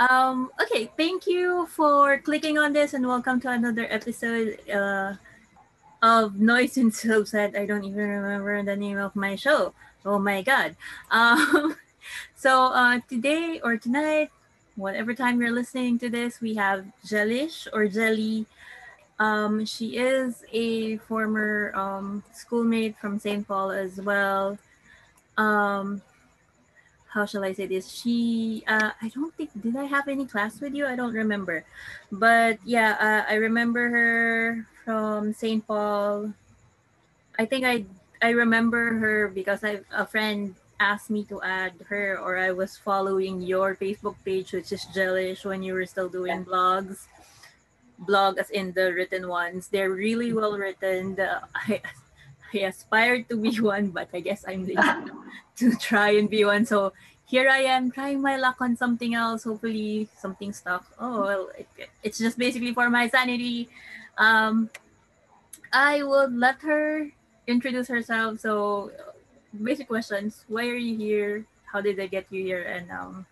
Um, okay, thank you for clicking on this and welcome to another episode uh, of Noise and Subset. I don't even remember the name of my show. Oh my god. Um, so uh, today or tonight, whatever time you're listening to this, we have Jellish or Jelly. Um, she is a former um, schoolmate from St. Paul as well. Um, how shall I say this? She, uh, I don't think, did I have any class with you? I don't remember. But yeah, uh, I remember her from St. Paul. I think I, I remember her because I, a friend asked me to add her or I was following your Facebook page, which is Jellish when you were still doing blogs. Blog as in the written ones. They're really well written. The, I, I aspired to be one, but I guess I'm lazy to try and be one. So here I am trying my luck on something else. Hopefully something stuck. Oh well, it, it's just basically for my sanity. Um, I would let her introduce herself. So basic questions: Why are you here? How did I get you here? And um,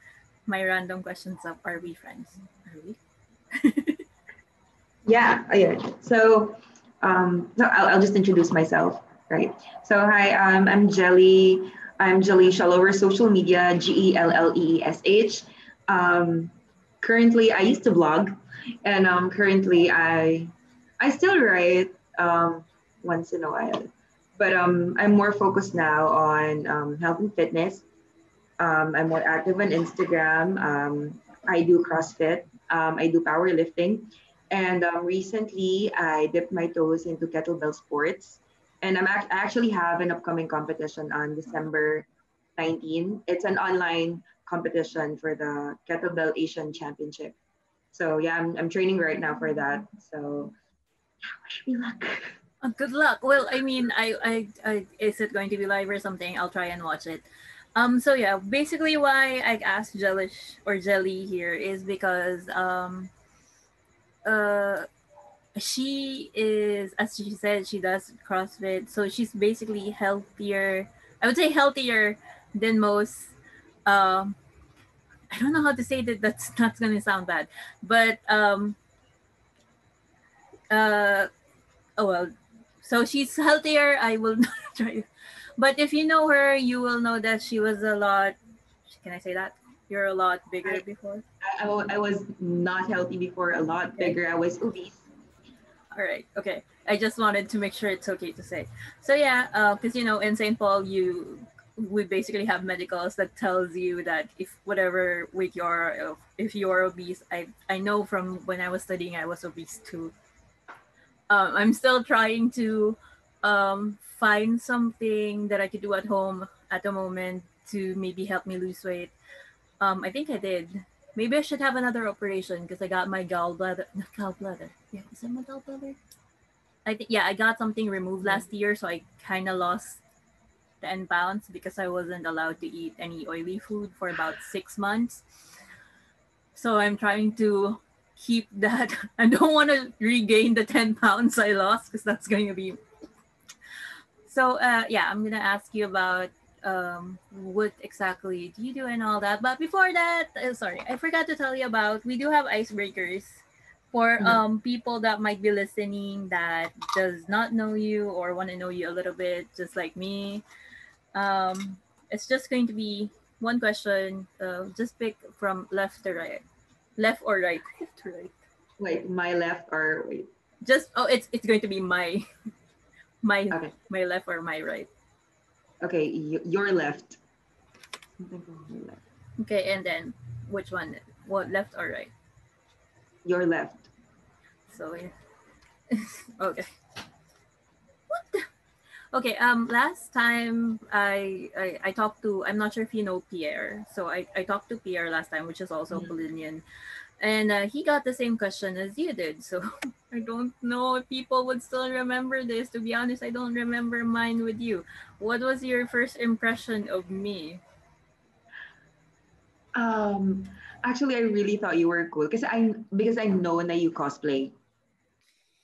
my random questions of: Are we friends? Are we? yeah, yeah. So, um, no, I'll, I'll just introduce myself right? So hi, um, I'm Jelly. I'm Jellesh all over social media, G E L L E E S H. Um, currently, I used to blog, and um, currently I I still write um, once in a while, but um, I'm more focused now on um, health and fitness. Um, I'm more active on Instagram. Um, I do CrossFit. Um, I do powerlifting, and um, recently I dipped my toes into kettlebell sports and I'm act- I actually have an upcoming competition on December 19. It's an online competition for the Kettlebell Asian Championship. So yeah, I'm, I'm training right now for that. So yeah, wish me luck. Uh, good luck. Well, I mean, I, I, I, is it going to be live or something? I'll try and watch it. Um, so yeah, basically why I asked Jellish or Jelly here is because um, uh, she is as she said she does crossfit. So she's basically healthier i would say healthier than most um i don't know how to say that that's not gonna sound bad but um uh oh well so she's healthier i will not try but if you know her you will know that she was a lot can i say that? You're a lot bigger I, before I, I was not healthy before a lot bigger i was obese all right. Okay. I just wanted to make sure it's okay to say. So yeah, because uh, you know in St. Paul you we basically have medicals that tells you that if whatever weight you are, if you are obese, I I know from when I was studying I was obese too. Um, I'm still trying to um, find something that I could do at home at the moment to maybe help me lose weight. Um, I think I did Maybe I should have another operation because I got my gallbladder. Not gallbladder. Yeah, is it my gallbladder? I think yeah, I got something removed last year, so I kind of lost 10 pounds because I wasn't allowed to eat any oily food for about six months. So I'm trying to keep that. I don't want to regain the 10 pounds I lost because that's going to be. So uh, yeah, I'm gonna ask you about um, what exactly do you do and all that. But before that, uh, sorry, I forgot to tell you about we do have icebreakers for mm-hmm. um, people that might be listening that does not know you or want to know you a little bit, just like me. Um, it's just going to be one question. Uh, just pick from left to right, left or right. Left to right. Wait, my left or wait. Just oh, it's it's going to be my my okay. my left or my right. Okay, your left. Okay, and then which one? What left or right? Your left. So yeah. okay. What the? Okay, um last time I, I I talked to I'm not sure if you know Pierre. So I, I talked to Pierre last time, which is also mm-hmm. Paulinian and uh, he got the same question as you did so i don't know if people would still remember this to be honest i don't remember mine with you what was your first impression of me um actually i really thought you were cool because i because i know that you cosplay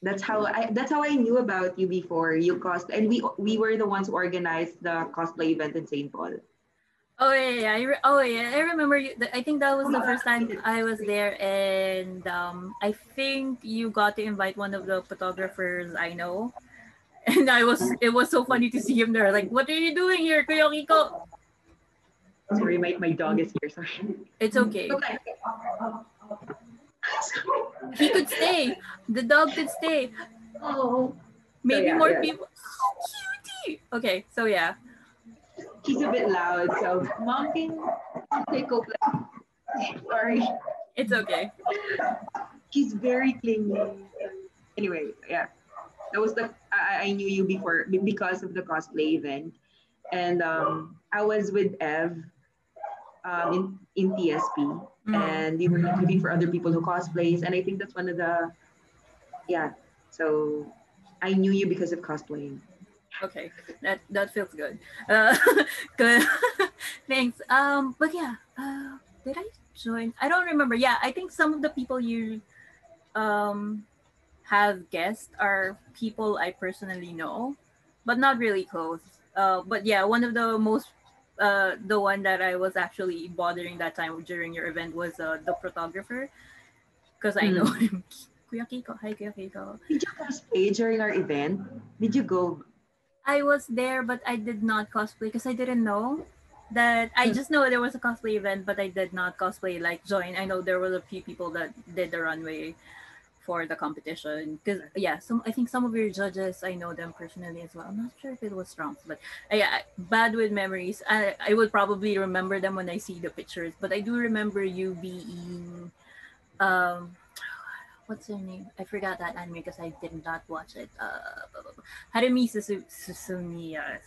that's how I that's how I knew about you before you cost and we we were the ones who organized the cosplay event in St. Paul. Oh yeah, yeah. I re- oh yeah, I remember you. I think that was the first time I was there, and um, I think you got to invite one of the photographers I know, and I was. It was so funny to see him there. Like, what are you doing here, Kuya Kiko? Sorry, my, my dog is here. Sorry. It's okay. okay. he could stay. The dog could stay. Oh. Maybe yeah, more yeah. people. Oh, cutie. Okay, so yeah. He's a bit loud, so mom can take over. Sorry. It's okay. He's very clingy. Anyway, yeah. That was the I, I knew you before because of the cosplay event. And um I was with Ev um in, in TSP Mm. and we were looking for other people who cosplays and I think that's one of the yeah. So I knew you because of cosplaying. Okay, that that feels good. Uh, good. Thanks. Um, but yeah, uh, did I join? I don't remember. Yeah, I think some of the people you um have guests are people I personally know, but not really close. Uh, but yeah, one of the most uh the one that I was actually bothering that time during your event was uh, the photographer because I Mm. know him. Kuya Kiko, hi Kuya Kiko. Did you cosplay during our event? Did you go? I was there, but I did not cosplay because I didn't know that. I Hmm. just know there was a cosplay event, but I did not cosplay like join. I know there were a few people that did the runway for the competition because yeah, some I think some of your judges I know them personally as well. I'm not sure if it was strong, but yeah, bad with memories. I I would probably remember them when I see the pictures, but I do remember you being um what's her name? I forgot that anime because I did not watch it. Uh. Haruhi Susu- Suzumiya.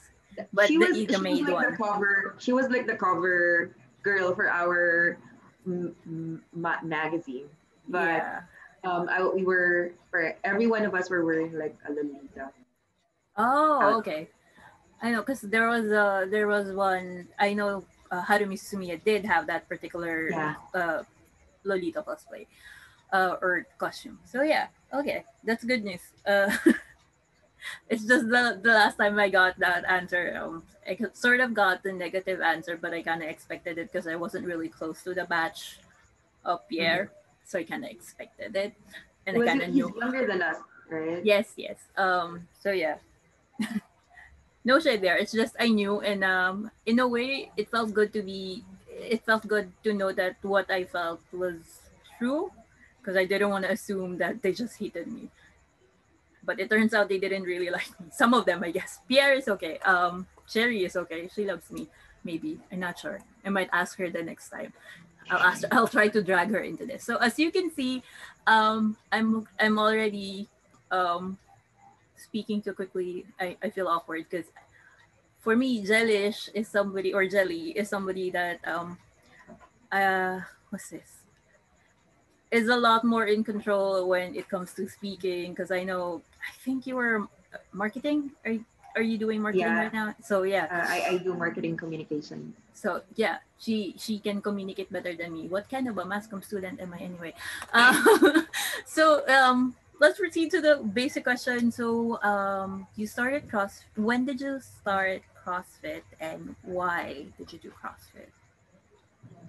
But she the was, she was like one. the cover. She was like the cover girl for our m- m- magazine. But yeah. um, I, we were for every one of us were wearing like a Lolita. Oh, Uh, okay. I know because there was a there was one. I know uh, Haruhi Suzumiya did have that particular Yeah. uh, Lolita cosplay uh, or costume. So yeah, okay, that's good news. Uh, it's just the the last time I got that answer, um, I sort of got the negative answer, but I kind of expected it because I wasn't really close to the batch of Pierre, so I kind of expected it, and I Was kind of he's knew. younger than us, right? Yes, yes. Um. So yeah. no shade there. It's just I knew, and um, in a way, it felt good to be. It felt good to know that what I felt was true, because I didn't want to assume that they just hated me. But it turns out they didn't really like me. Some of them, I guess. Pierre is okay. Um, Cherry is okay. She loves me. Maybe I'm not sure. I might ask her the next time. I'll ask. I'll try to drag her into this. So as you can see, um, I'm I'm already um speaking too quickly, I, I feel awkward because for me, Jellish is somebody or Jelly is somebody that um uh what's this? Is a lot more in control when it comes to speaking because I know I think you were uh, marketing. Are are you doing marketing Yeah. right now? So yeah. Uh, I, I do marketing communication. So yeah, she she can communicate better than me. What kind of a masscom student am I anyway? Um, so um, let's proceed to the basic question. So um, you started cross. When did you start CrossFit, and why did you do CrossFit?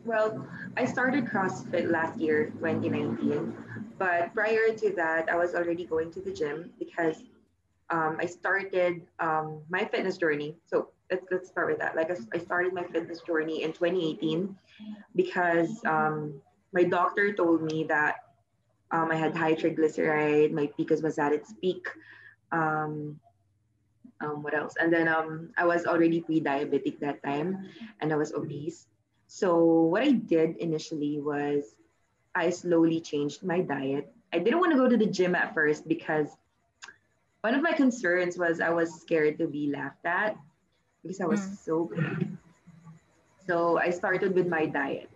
Well, I started CrossFit last year, 2019. But prior to that, I was already going to the gym because um, I started um, my fitness journey. So let's, let's start with that. Like I, started my fitness journey in 2018 because um, my doctor told me that um, I had high triglyceride, my PCOS was at its peak. Um, um, what else? And then um, I was already pre-diabetic that time, and I was obese. So what I did initially was I slowly changed my diet. I didn't want to go to the gym at first because one of my concerns was I was scared to be laughed at because I was Mm. so big. So I started with my diet.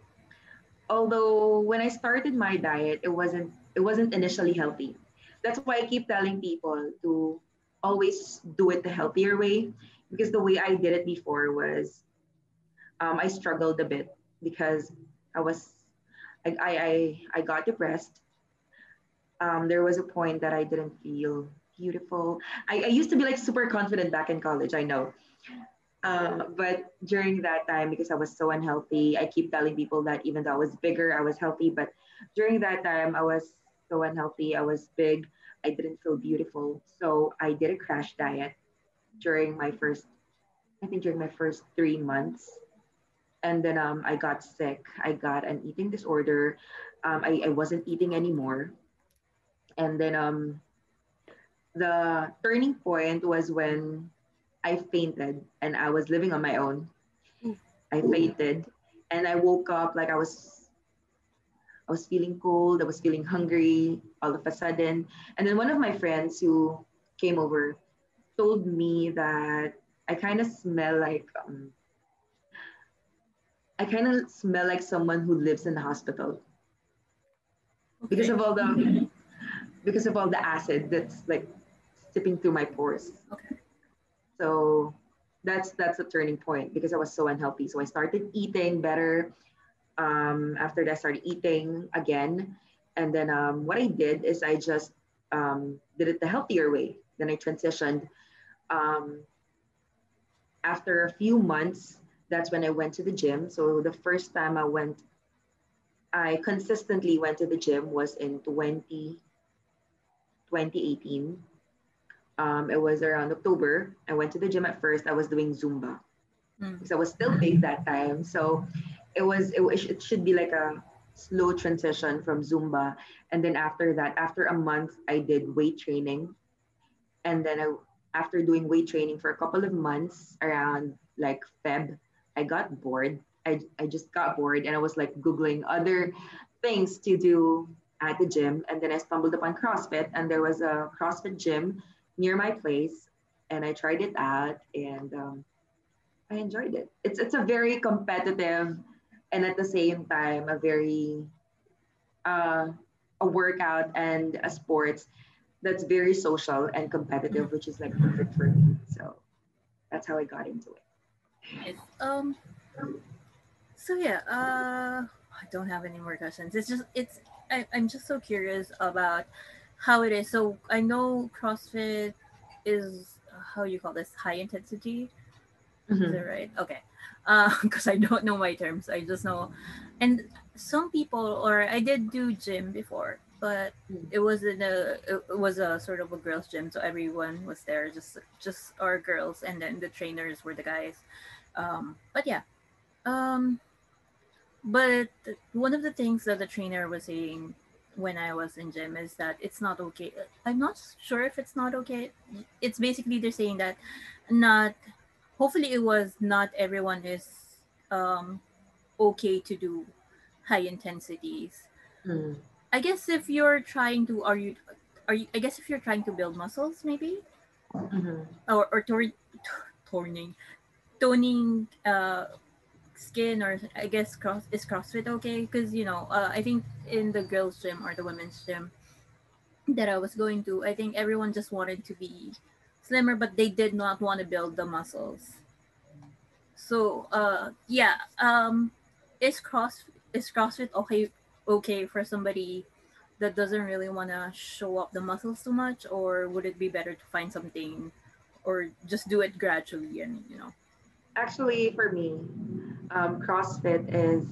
Although when I started my diet, it wasn't it wasn't initially healthy. That's why I keep telling people to always do it the healthier way because the way I did it before was um, I struggled a bit because I was I I, I, got depressed. um, there was a point that I didn't feel beautiful. I, I used to be like super confident back in college, I know. Uh, but during that time, because I was so unhealthy, I keep telling people that even though I was bigger, I was healthy. But during that time, I was so unhealthy. I was big. I didn't feel beautiful. So I did a crash diet during my first, I think during my first three months. And then um, I got sick. I got an eating disorder. Um, I, I wasn't eating anymore. And then um, the turning point was when I fainted and I was living on my own. I fainted and I woke up like I was I was feeling cold, I was feeling hungry all of a sudden. And then one of my friends who came over told me that I kind of smell like um, I kind of smell like someone who lives in the hospital okay. because of all the because of all the acid that's like sipping through my pores. Okay. So that's that's a turning point because I was so unhealthy. So I started eating better. Um, after that, I started eating again, and then um, what I did is I just um, did it the healthier way. Then I transitioned. Um, after a few months, that's when I went to the gym. So the first time I went, I consistently went to the gym was in 20, 2018 um, it was around October. I went to the gym at first. I was doing Zumba mm. because I was still big that time. So it was it, it should be like a slow transition from Zumba. And then after that, after a month, I did weight training. And then I, after doing weight training for a couple of months, around like Feb, I got bored. I, I just got bored and I was like Googling other things to do at the gym. And then I stumbled upon CrossFit and there was a CrossFit gym near my place and I tried it out and um, I enjoyed it. It's it's a very competitive and at the same time a very uh, a workout and a sports that's very social and competitive, which is like perfect for me. So that's how I got into it. Um. So yeah. Uh. I don't have any more questions. It's just it's. I, I'm just so curious about how it is. So I know CrossFit is how you call this high intensity. Mm-hmm. Is it right? Okay. Because uh, I don't know my terms. I just know, and some people, or I did do gym before, but mm. it was in a it was a sort of a girls' gym, so everyone was there, just just our girls, and then the trainers were the guys. Um, but yeah, um, but one of the things that the trainer was saying when I was in gym is that it's not okay. I'm not sure if it's not okay. It's basically they're saying that not hopefully it was not everyone is um okay to do high intensities. Mm. I guess if you're trying to are you are you I guess if you're trying to build muscles maybe mm-hmm. or or tor- toning toning uh skin or I guess cross is CrossFit okay? Because you know, uh, I think in the girls' gym or the women's gym that I was going to, I think everyone just wanted to be slimmer, but they did not want to build the muscles. So uh, yeah, um, is cross is CrossFit okay okay for somebody that doesn't really want to show up the muscles too much, or would it be better to find something, or just do it gradually and you know? Actually, for me, um, CrossFit is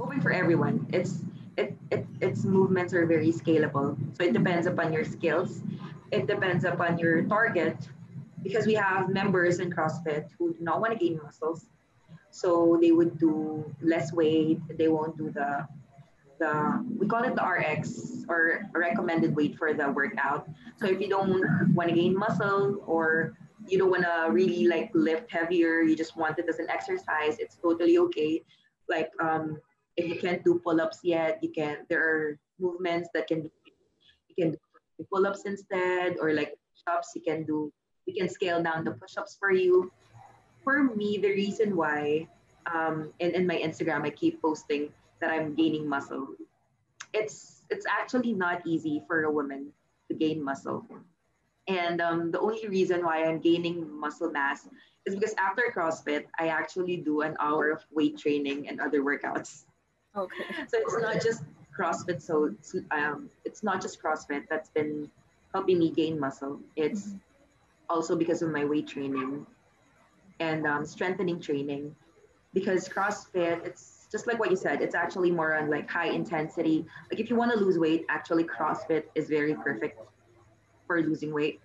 open for everyone. It's it, it its movements are very scalable. So it depends upon your skills. It depends upon your target because we have members in CrossFit who do not want to gain muscles. So they would do less weight. They won't do the the we call it the RX or recommended weight for the workout. So if you don't want to gain muscle or you don't want to really like lift heavier you just want it as an exercise it's totally okay. Like um if you can't do pull-ups yet you can there are movements that can you can do pull-ups instead or like push-ups you can do we can scale down the push-ups for you. For me the reason why um in, in my instagram i keep posting that i'm gaining muscle. It's it's actually not easy for a woman to gain muscle and um, the only reason why I'm gaining muscle mass is because after CrossFit, I actually do an hour of weight training and other workouts. Okay. So it's not just CrossFit, so it's, um, it's not just CrossFit that's been helping me gain muscle. It's Mhm. also because of my weight training and um, strengthening training. Because CrossFit, it's just like what you said, it's actually more on like high intensity. Like if you want to lose weight, actually CrossFit is very perfect for losing weight.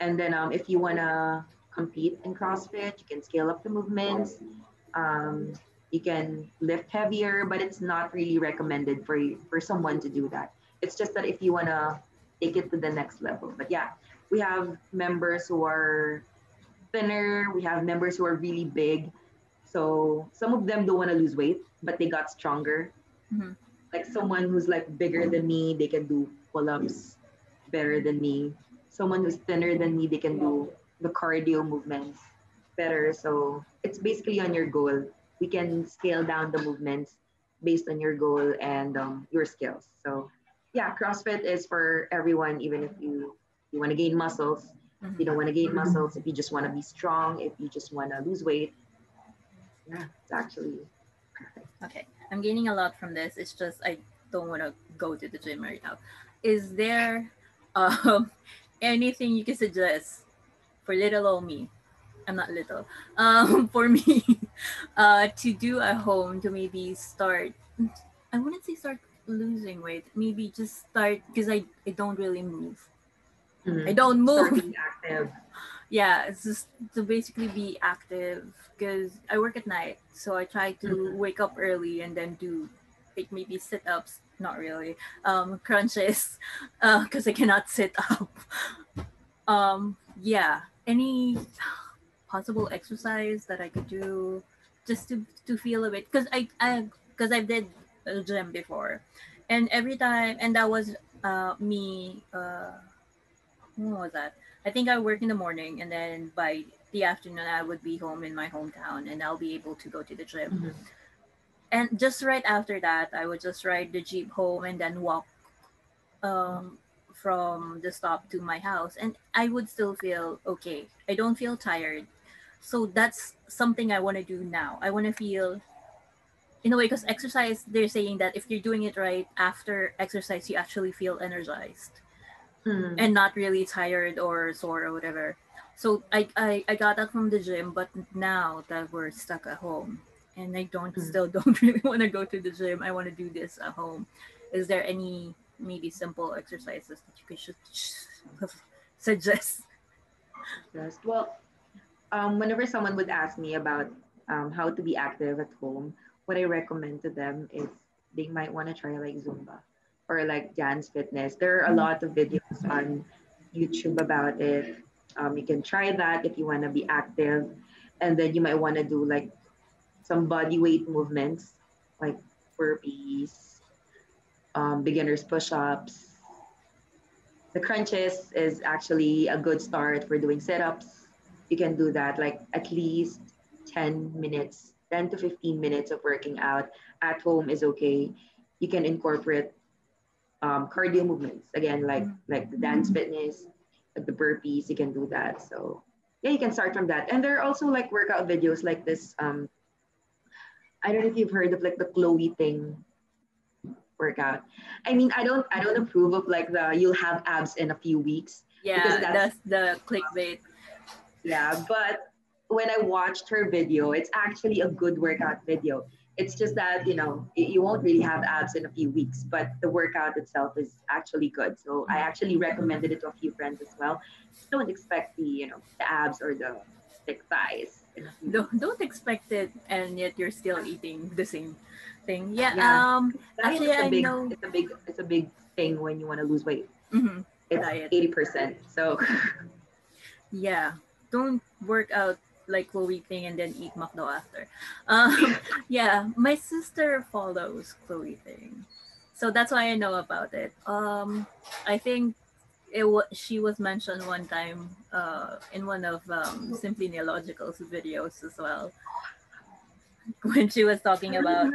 And then um, if you want to compete in CrossFit, you can scale up the movements. Um, you can lift heavier, but it's not really recommended for you, for someone to do that. It's just that if you want to take it to the next level. But yeah, we have members who are thinner, we have members who are really big. So some of them don't want to lose weight, but they got stronger. Mhm. Like someone who's like bigger than me, they can do pull-ups better than me. Someone who's thinner than me, they can do the cardio movements better. So it's basically on your goal. We can scale down the movements based on your goal and um, your skills. So yeah, CrossFit is for everyone, even if you you want to gain muscles. If you don't want to gain muscles, if you just want to be strong, if you just want to lose weight. Yeah, it's actually perfect. Okay, I'm gaining a lot from this. It's just I don't want to go to the gym right now. Is there um, anything you can suggest for little old me? I'm not little. Um, for me, uh, to do at home to maybe start. I wouldn't say start losing weight. Maybe just start because I, I don't really move. Mhm. I don't move. Start being active. yeah it's just to basically be active because i work at night so i try to Mhm. wake up early and then do like maybe sit-ups not really. Um crunches uh because i cannot sit up. Um yeah. Any possible exercise that i could do just to to feel a bit because i i because i did a gym before. And every time and that was uh me uh what was that? I think I work in the morning and then by the afternoon I would be home in my hometown and I'll be able to go to the gym. Mhm. And just right after that, I would just ride the jeep home and then walk um, from the stop to my house, and I would still feel okay. I don't feel tired, so that's something I want to do now. I want to feel. In a way, because exercise, they're saying that if you're doing it right after exercise, you actually feel energized Mhm. and not really tired or sore or whatever. So I, I, I got that from the gym, but now that we're stuck at home and I don't Mhm. still don't really want to go to the gym, I want to do this at home. Is there any maybe simple exercises that you could should suggest? Yes. Well, um, whenever someone would ask me about um, how to be active at home, what I recommend to them is they might want to try like Zumba or like dance fitness. There are a lot of videos on YouTube about it. Um, you can try that if you want to be active, and then you might want to do like some body weight movements like burpees, um, beginners push-ups, the crunches is actually a good start for doing sit-ups. You can do that like at least 10 minutes 10 to 15 minutes of working out at home is okay. You can incorporate um, cardio movements again like like the dance fitness like the burpees you can do that. So yeah you can start from that. And there are also like workout videos like this um i don't know if you've heard of like the Chloe Ting workout. I mean i don't i don't approve of like the you'll have abs in a few weeks Yeah, that's that's- the clickbait. yeah but when i watched her video it's actually a good workout video. It's just that you know you won't really have abs in a few weeks but the workout itself is actually good. So i actually recommended it to a few friends as well. Don't expect the you know the abs or the thick thighs in a few Don't, don't expect it, and yet you're still eating the same thing. Yeah. Yeah. Um. Diet Actually, is a I big, know- It's a big. It's a big thing when you want to lose weight. mhm. It's Diet. eighty percent. So Yeah. Don't work out like Chloe Ting and then eat McDo after. Um, yeah, my sister follows Chloe Ting, so that's why I know about it. Um, I think it was she was mentioned one time uh, in one of um, Simply Nailogical's videos as well when she was talking about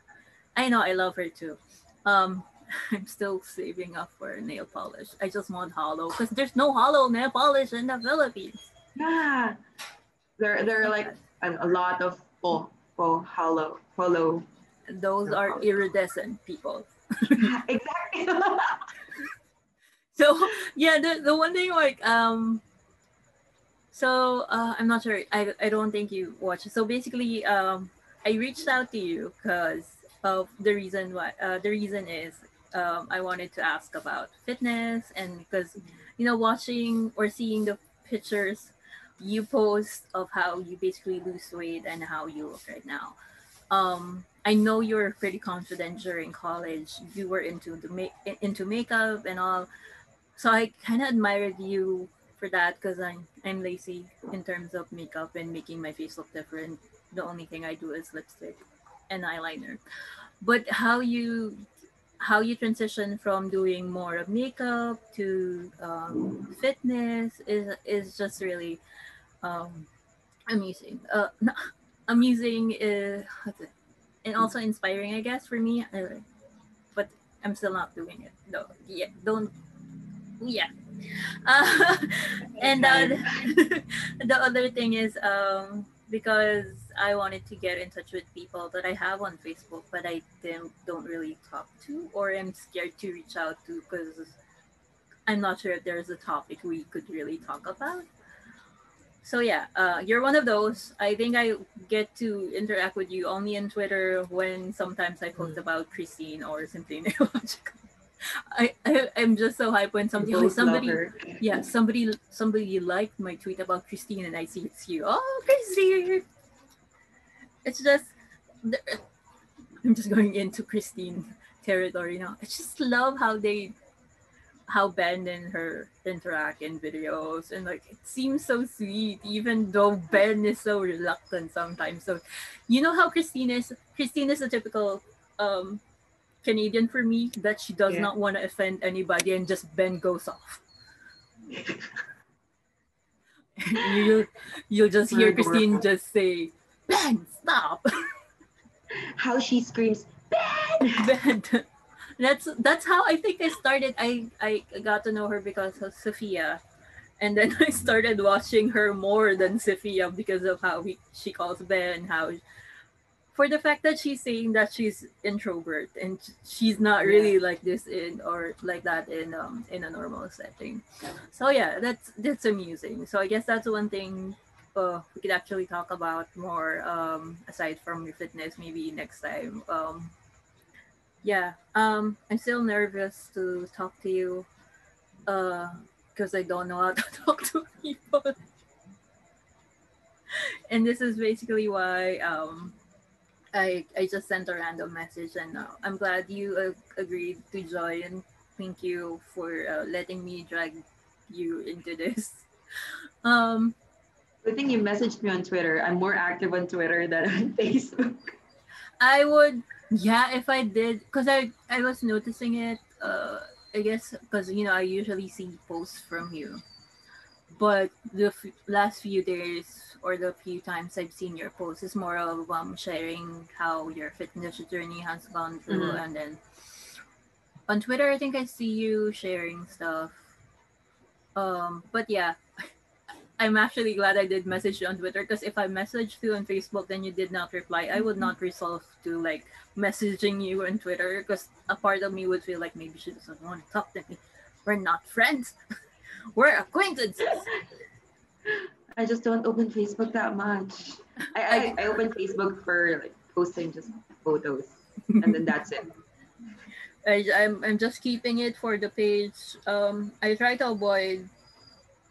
I know I love her too. Um, I'm still saving up for nail polish. I just want holo because there's no holo nail polish in the Philippines. yeah, there there are like a, a lot of oh oh holo holo. Those are iridescent people. exactly. so yeah, the the one thing like um so uh, I'm not sure. I, I don't think you watched. So basically, um, I reached out to you because of the reason why. Uh, the reason is um, I wanted to ask about fitness and because you know watching or seeing the pictures you post of how you basically lose weight and how you look right now. Um, I know you were pretty confident during college. You were into the ma- into makeup and all, so I kind of admired you for that because I'm I'm lazy in terms of makeup and making my face look different. The only thing I do is lipstick and eyeliner. But how you how you transition from doing more of makeup to um, fitness is is just really um, amusing. Uh, amusing is and also inspiring, I guess, for me. Uh, but I'm still not doing it. No, yeah, don't. Yeah. Uh, and uh, the other thing is um, because I wanted to get in touch with people that I have on Facebook, but I don't, don't really talk to, or I'm scared to reach out to because I'm not sure if there's a topic we could really talk about so yeah, uh, you're one of those. I think I get to interact with you only in Twitter when sometimes I post mm. about Christine or simply Nailogical. I, I I'm just so hyped when somebody oh, somebody yeah somebody somebody liked my tweet about Christine and I see it's you. Oh, Christine! It's just I'm just going into Christine territory now. I just love how they how Ben and her interact in videos and like it seems so sweet even though Ben is so reluctant sometimes. So you know how Christine is Christine is a typical um Canadian for me that she does yeah. not want to offend anybody and just Ben goes off. you you'll just hear Christine just say, Ben, stop. How she screams, Ben! Ben that's that's how I think I started. I I got to know her because of Safiya, and then I started watching her more than Safiya because of how he, she calls Ben. How for the fact that she's saying that she's introvert and she's not really like this in or like that in um in a normal setting. So yeah, that's that's amusing. So I guess that's one thing uh, we could actually talk about more um aside from your fitness maybe next time um yeah um i'm still nervous to talk to you uh because i don't know how to talk to people and this is basically why um i i just sent a random message and uh, i'm glad you uh, agreed to join thank you for uh, letting me drag you into this um I think you messaged me on Twitter. I'm more active on Twitter than on Facebook. I would yeah, if I did, because I I was noticing it. Uh, I guess because you know I usually see posts from you, but the f- last few days or the few times I've seen your posts is more of um sharing how your fitness journey has gone through, mm-hmm. and then on Twitter I think I see you sharing stuff. Um, but yeah, I'm actually glad I did message you on Twitter because if I messaged you on Facebook then you did not reply, I would not resolve to like messaging you on Twitter because a part of me would feel like maybe she doesn't want to talk to me. We're not friends. We're acquaintances. I just don't open Facebook that much. I, I, I open Facebook for like posting just photos and then that's it. I, I'm, I'm just keeping it for the page. Um, I try to avoid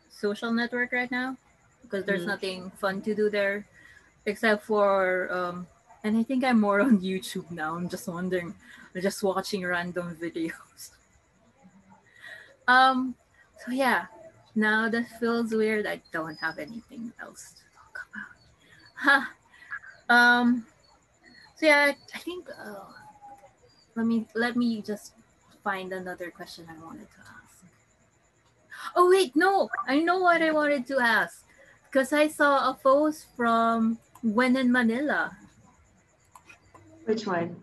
social network right now because there's mm. nothing fun to do there except for um and I think I'm more on YouTube now. I'm just wondering, I'm just watching random videos. Um so yeah, now that feels weird. I don't have anything else to talk about. Huh. Um so yeah, I, think uh, let me let me just find another question I wanted to ask. Oh wait, no, I know what I wanted to ask because I saw a post from When in Manila. Which one?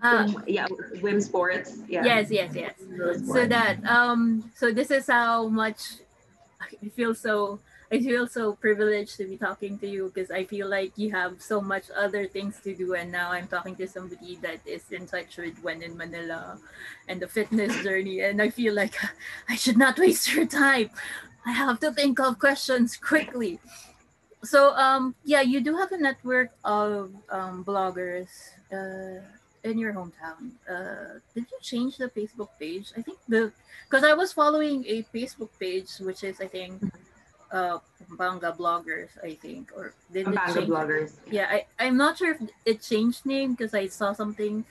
Uh, yeah, Wim Sports. Yeah. Yes, yes, yes. So that um, so this is how much I feel so I feel so privileged to be talking to you because I feel like you have so much other things to do, and now I'm talking to somebody that is in touch with when in Manila and the fitness journey, and I feel like I should not waste your time. I have to think of questions quickly. So, um, yeah, you do have a network of um, bloggers uh, in your hometown. Uh, did you change the Facebook page? I think the because I was following a Facebook page, which is I think uh Pampanga bloggers, I think, or did it Pampanga change? bloggers. Yeah, I, I'm not sure if it changed name because I saw something,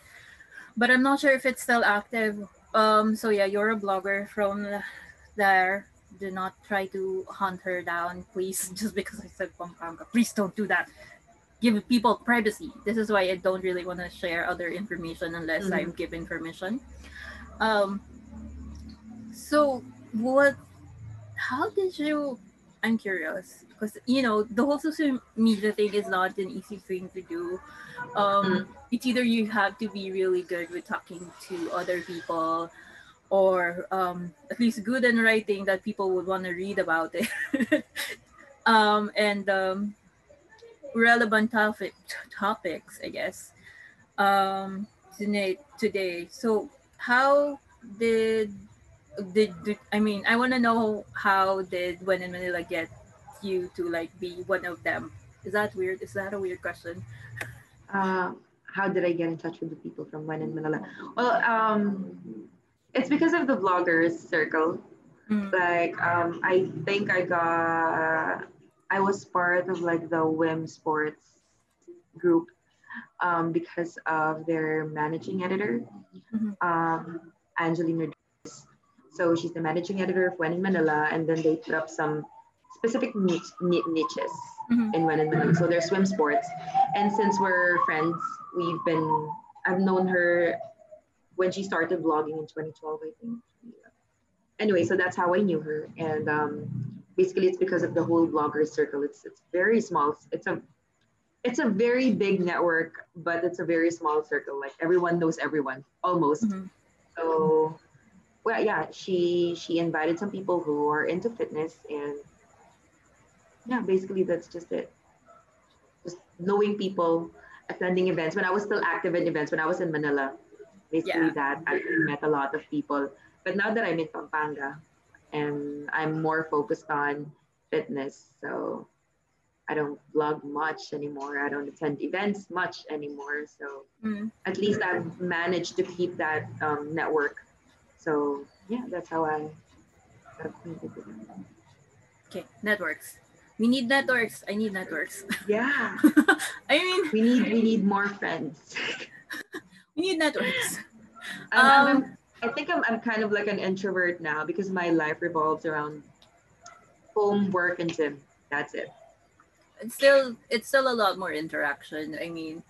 but I'm not sure if it's still active. Um, so yeah, you're a blogger from there. Do not try to hunt her down, please, just because I said Pampanga. Please don't do that. Give people privacy. This is why I don't really want to share other information unless Mhm. I'm given permission. Um, so what? How did you? I'm curious because you know the whole social media thing is not an easy thing to do. Um, It's either you have to be really good with talking to other people, or um, at least good in writing that people would want to read about it, um, and um, relevant topic topics, I guess. Um, today, today. So how did did, did I mean I want to know how did when in Manila get you to like be one of them? Is that weird? Is that a weird question? Uh, how did I get in touch with the people from when in Manila? Well, um, it's because of the bloggers circle. Mm. Like, um, I think I got, I was part of like the WIM Sports group um, because of their managing editor, Mhm. um, Angelina. So she's the managing editor of When in Manila, and then they put up some specific niche, ni- niches Mhm. in When in Manila. So there's swim sports, and since we're friends, we've been. I've known her when she started blogging in 2012, I think. Anyway, so that's how I knew her, and um, basically it's because of the whole blogger circle. It's it's very small. It's a it's a very big network, but it's a very small circle. Like everyone knows everyone almost. Mhm. So, well, yeah, she she invited some people who are into fitness, and yeah, basically that's just it. Just knowing people, attending events. When I was still active in events, when I was in Manila, basically Yeah. that I met a lot of people. But now that I'm in Pampanga, and I'm more focused on fitness, so I don't blog much anymore. I don't attend events much anymore. So Mm. at least I've managed to keep that um, network. So yeah, that's how I got acquainted with. Okay, networks. We need networks. I need networks. Yeah, I mean, we need we need more friends. we need networks. I'm, I'm- Um, I'm- I think I'm, I'm kind of like an introvert now because my life revolves around home, work, and gym. That's it. It's still it's still a lot more interaction. I mean,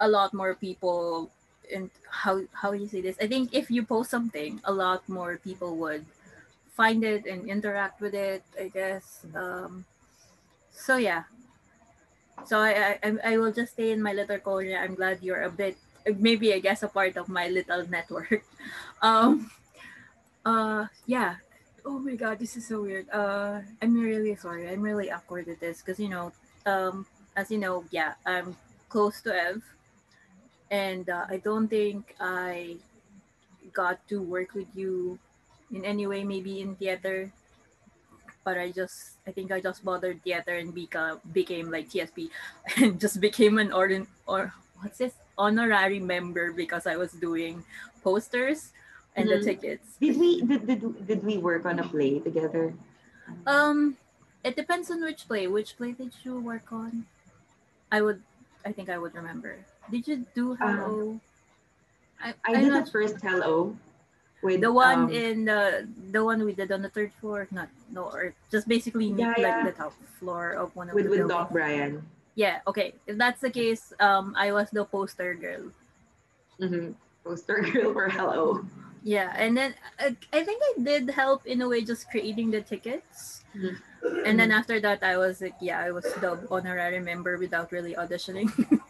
a lot more people and how how do you say this? I think if you post something, a lot more people would find it and interact with it. I guess. Um, so yeah. So I, I I will just stay in my little corner. I'm glad you're a bit maybe I guess a part of my little network. Um, uh, yeah. Oh my god, this is so weird. Uh, I'm really sorry. I'm really awkward at this because you know, um, as you know, yeah, I'm close to Ev, and uh, I don't think I got to work with you in any way. Maybe in theater, but I just I think I just bothered theater and became became like TSP and just became an ordin or what's this honorary member because I was doing posters and the Mhm. tickets. Did we did, did did we work on a play together? Um, it depends on which play. Which play did you work on? I would, I think I would remember. Did you do Hello? I, I I'm did not the first hello with the one um, in the the one we did on the third floor. Not no, or just basically Yeah, like yeah. the top floor of one of with the with. Doc Brian. Yeah. Okay. If that's the case, um, I was the poster girl. Mm-hmm. Poster girl for hello. Yeah, and then uh, I think I did help in a way just creating the tickets. Mhm. And then after that, I was like, yeah, I was the honorary member without really auditioning.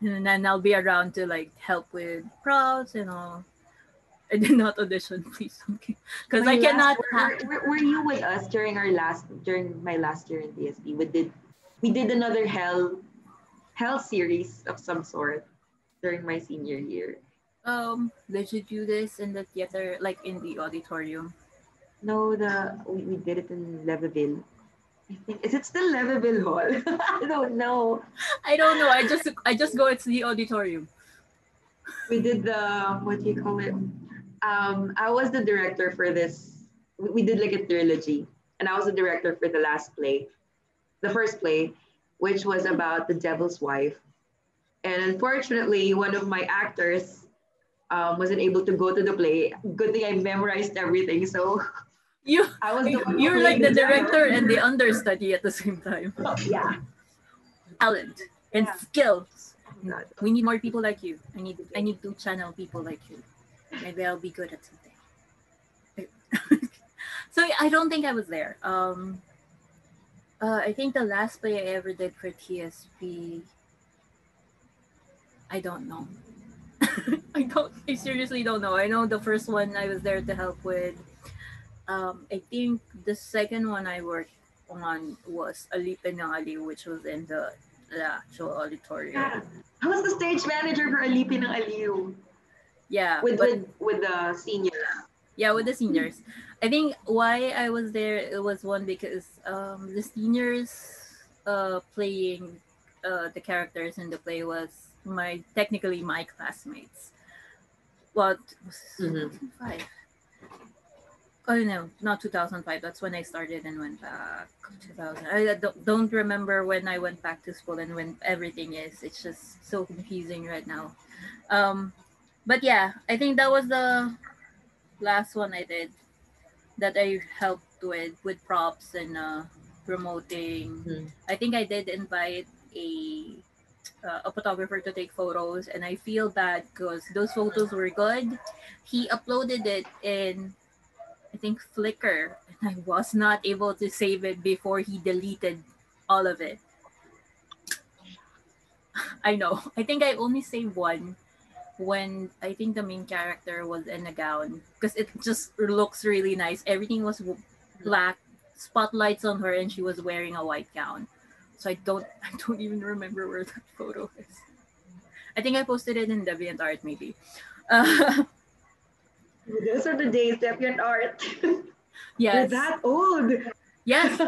and then I'll be around to like help with props and all. I did not audition, please, because I cannot. were, were, were you with us during our last during my last year in TSP? We did we did another hell hell series of some sort during my senior year. um, did you do this in the theater, like in the auditorium? No, the we, we did it in Leverville. I think is it still Leverville Hall? I don't know. I don't know. I just I just go to the auditorium. We did the what do you call it? Um, I was the director for this. We, we did like a trilogy, and I was the director for the last play, the first play, which was about the devil's wife. And unfortunately, one of my actors um, wasn't able to go to the play. Good thing I memorized everything, so you, I was the you're like played the director and the understudy at the same time. Yeah. Talent and Yeah. skills. God. We need more people like you. I need I need to channel people like you. Maybe I'll be good at something. so I don't think I was there. Um, uh, I think the last play I ever did for TSP. I don't know. I don't. I seriously don't know. I know the first one I was there to help with. Um, I think the second one I worked on was Alipin ng Aliw, which was in the, the actual auditorium. Yeah. I was the stage manager for Alipin ng Aliw Yeah, with, but- with with the seniors. yeah, with the seniors. I think why I was there it was one because um, the seniors uh, playing uh, the characters in the play was my technically my classmates. Well, Mhm. 2005. Oh no, not 2005. That's when I started and went back. 2000. I don't, don't remember when I went back to school and when everything is. It's just so confusing right now. Um, but yeah, I think that was the last one I did that I helped with with props and uh, promoting. Mhm. I think I did invite a uh, a photographer to take photos, and I feel bad because those photos were good. He uploaded it in, I think Flickr, and I was not able to save it before he deleted all of it. I know. I think I only saved one when I think the main character was in a gown because it just looks really nice. Everything was black, spotlights on her, and she was wearing a white gown. So I don't, I don't even remember where that photo is. I think I posted it in DeviantArt maybe. Uh, Those are the days Deviant Art. yes, We're that old. yes.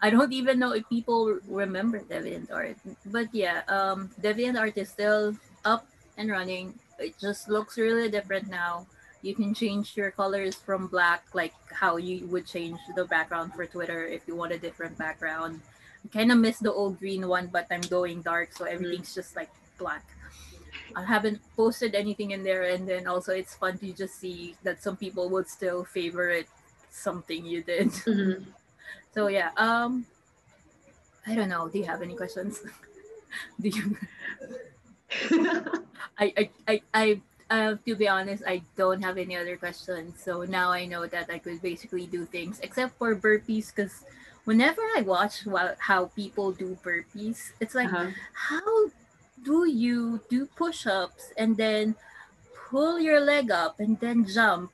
I don't even know if people remember DeviantArt, but yeah, um, DeviantArt is still up and running. It just looks really different now. You can change your colors from black, like how you would change the background for Twitter if you want a different background. I kind of miss the old green one, but I'm going dark, so everything's just like black. I haven't posted anything in there, and then also it's fun to just see that some people would still favorite something you did. Mhm. So yeah, um, I don't know. Do you have any questions? Do you? I I I, I uh, to be honest, I don't have any other questions. So now I know that I could basically do things except for burpees because whenever I watch how people do burpees, it's like Uh-huh. how do you do push-ups and then pull your leg up and then jump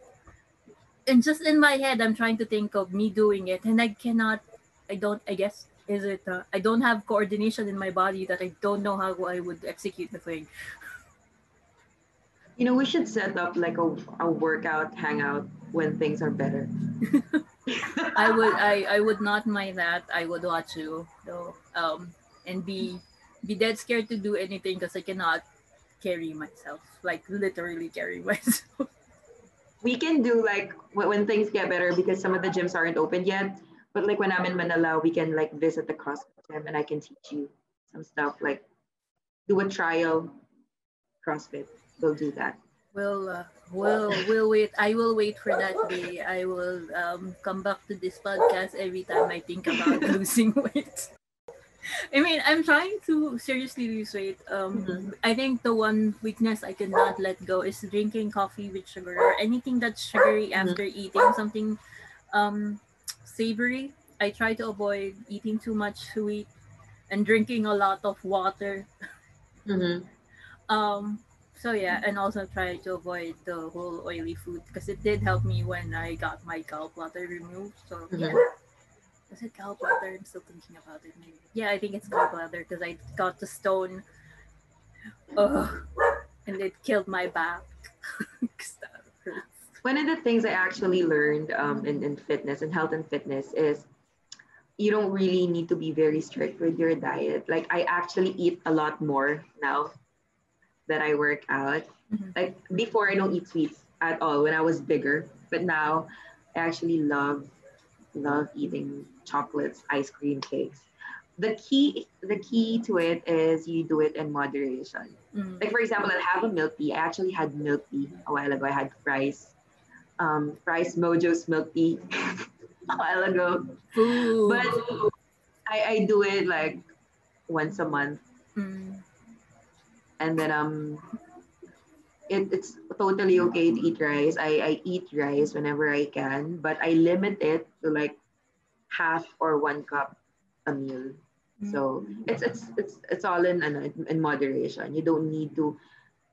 and just in my head i'm trying to think of me doing it and i cannot i don't i guess is it uh, i don't have coordination in my body that i don't know how i would execute the thing You know, we should set up like a, a workout hangout when things are better. i would i i would not mind that i would watch you though um and be be dead scared to do anything because i cannot carry myself like literally carry myself we can do like when, when things get better because some of the gyms aren't open yet. But like when I'm in Manila, we can like visit the CrossFit gym and I can teach you some stuff like do a trial CrossFit. We'll do that. We'll uh, we'll we'll wait. I will wait for that day. I will um, come back to this podcast every time I think about losing weight. I mean, I'm trying to seriously lose weight. Um, Mhm. I think the one weakness I cannot let go is drinking coffee with sugar or anything that's sugary Mhm. after eating something um, savory. I try to avoid eating too much sweet and drinking a lot of water Mhm. um so yeah, and also try to avoid the whole oily food because it did help me when I got my gallbladder removed. So yeah. Mhm. Was it gallbladder? I'm still thinking about it. Maybe. Yeah, I think it's gallbladder because I got the stone. Ugh. And it killed my back. 'Cause that hurts. One of the things I actually learned um, in, in fitness and health and fitness is you don't really need to be very strict with your diet. Like I actually eat a lot more now that I work out. Mhm. Like before, I don't eat sweets at all when I was bigger, but now I actually love love eating chocolates, ice cream, cakes. The key the key to it is you do it in moderation. Mm. Like for example, I'll have a milk tea. I actually had milk tea a while ago. I had fries, um, fries Mojo's milk tea a while ago. Food. But I, I do it like once a month, Mm. and then um, it, it's totally okay to eat rice. I, I eat rice whenever I can, but I limit it to like half or one cup a meal. So it's it's it's it's all in in moderation. You don't need to.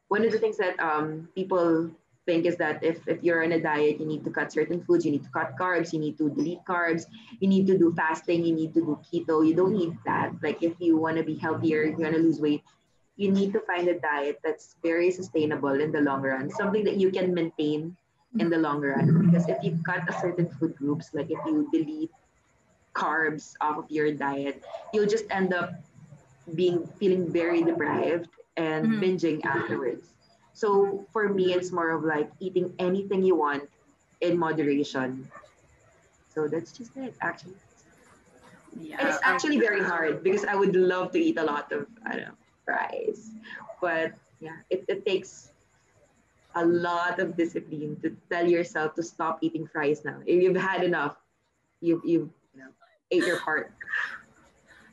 One of the things that um people think is that if if you're on a diet, you need to cut certain foods. You need to cut carbs. You need to delete carbs. You need to do fasting. You need to do keto. You don't need that. Like if you want to be healthier, you want to lose weight, you need to find a diet that's very sustainable in the long run. Something that you can maintain in the long run. Because if you cut a certain food groups, like if you delete carbs off of your diet, you'll just end up being feeling very deprived and Mhm. binging afterwards. So for me, it's more of like eating anything you want in moderation. So that's just it, actually. Yeah. And it's actually very hard because I would love to eat a lot of I don't know fries, but yeah, it, it takes a lot of discipline to tell yourself to stop eating fries now. If you've had enough, you you you know ate your part.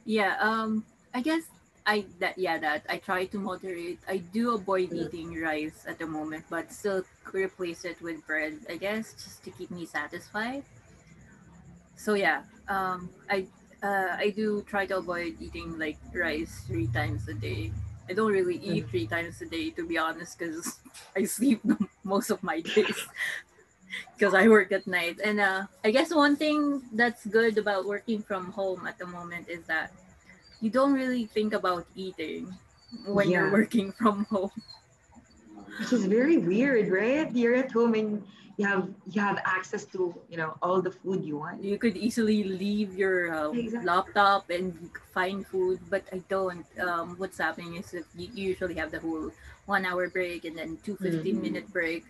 Yeah, um, I guess I that yeah that I try to moderate. I do avoid Mm. eating rice at the moment, but still replace it with bread. I guess just to keep me satisfied. So yeah, um, I uh, I do try to avoid eating like rice three times a day. I don't really eat three times a day to be honest, because I sleep most of my days. Because I work at night, and uh, I guess one thing that's good about working from home at the moment is that you don't really think about eating when you're working from home. Which is very weird, right? You're at home and you have you have access to you know all the food you want. You could easily leave your uh, Exactly. laptop and find food, but I don't. Um, what's happening is that you usually have the whole one hour break and then two 15 Mhm. minute break.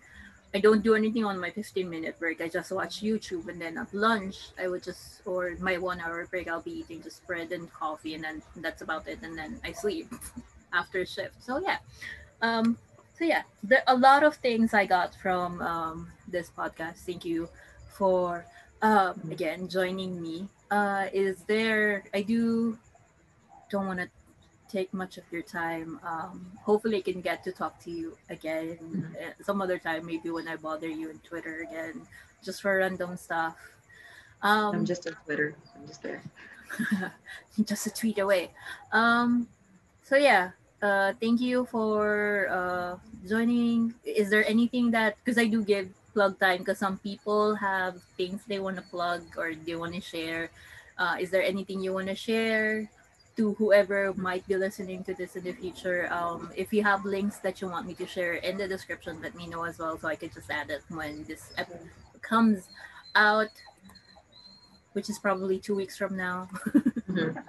I don't do anything on my 15 minute break. I just watch YouTube and then at lunch I would just or my one hour break I'll be eating just bread and coffee and then that's about it and then I sleep after shift. So yeah. Um so yeah, there a lot of things I got from um this podcast. Thank you for um again joining me. Uh is there I do don't want to take much of your time. Um, hopefully, I can get to talk to you again Mhm. uh, some other time, maybe when I bother you on Twitter again, just for random stuff. Um, I'm just on Twitter. I'm just there. just a tweet away. Um, so yeah, uh, thank you for uh, joining. Is there anything that because I do give plug time because some people have things they want to plug or they want to share. Uh, is there anything you want to share to whoever might be listening to this in the future? Um, if you have links that you want me to share in the description, let me know as well so I can just add it when this ep- comes out, which is probably two weeks from now. Mhm.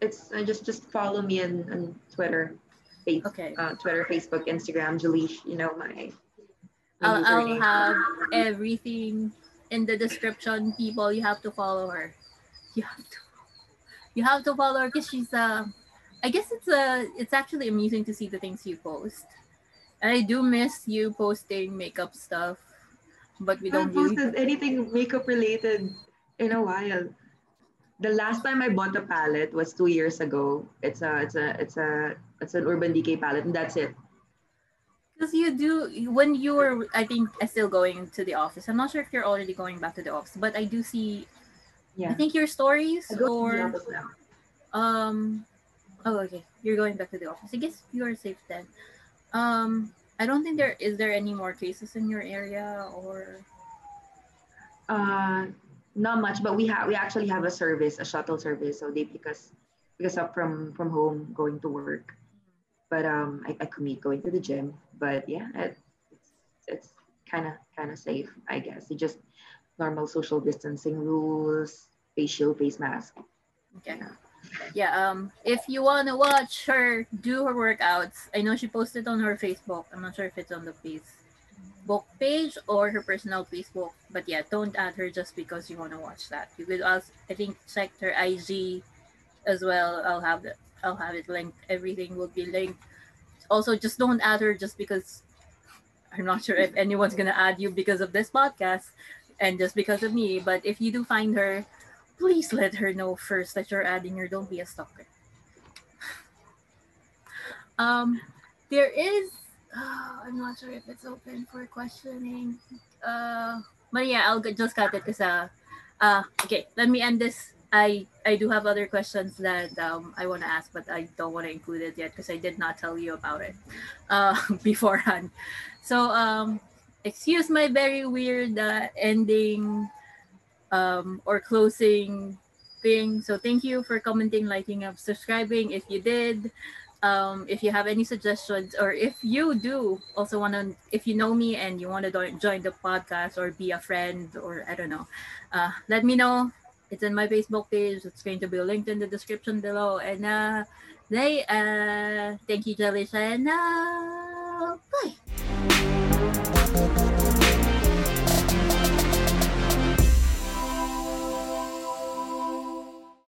It's uh, just just follow me on, on Twitter, face, Okay. uh, Twitter, Facebook, Instagram, Jaleesh. You know my. my I'll, I'll have everything in the description. People, you have to follow her. You have to. You have to follow her because she's uh I guess it's uh it's actually amusing to see the things you post. And I do miss you posting makeup stuff, but we don't haven't really. anything makeup related in a while. The last time I bought a palette was two years ago. It's a it's a it's a it's an Urban Decay palette, and that's it. Because you do when you were, I think, uh, still going to the office. I'm not sure if you're already going back to the office, but I do see. I think your stories I go to the or. Um. Oh, okay. You're going back to the office. I guess you are safe then. Um, I don't think there is there any more cases in your area or. Uh, not much, but we have we actually have a service, a shuttle service, so they pick us pick us up from from home going to work. But um, I, I commute going to the gym. But yeah, it, it's it's kind of kind of safe, I guess. It just normal social distancing rules, facial face mask. Okay. Yeah. Um, if you wanna watch her do her workouts, I know she posted on her Facebook. I'm not sure if it's on the Facebook page or her personal Facebook. But yeah, don't add her just because you wanna watch that. You could also, I think, check her IG as well. I'll have it. I'll have it linked. Everything will be linked. Also, just don't add her just because I'm not sure if anyone's gonna add you because of this podcast and just because of me. But if you do find her, please let her know first that you're adding her. Don't be a stalker. um, there is. Uh, I'm not sure if it's open for questioning. Uh, but yeah, I'll just cut it because uh, uh, okay. Let me end this. I I do have other questions that um, I want to ask, but I don't want to include it yet because I did not tell you about it uh, beforehand. So um, excuse my very weird uh, ending um, or closing thing. So thank you for commenting, liking, and subscribing if you did. Um, if you have any suggestions or if you do also want to, if you know me and you want to join the podcast or be a friend or I don't know, uh, let me know. It's in my Facebook page. It's going to be linked in the description below. And uh, they, uh, thank you, Jelly, and bye.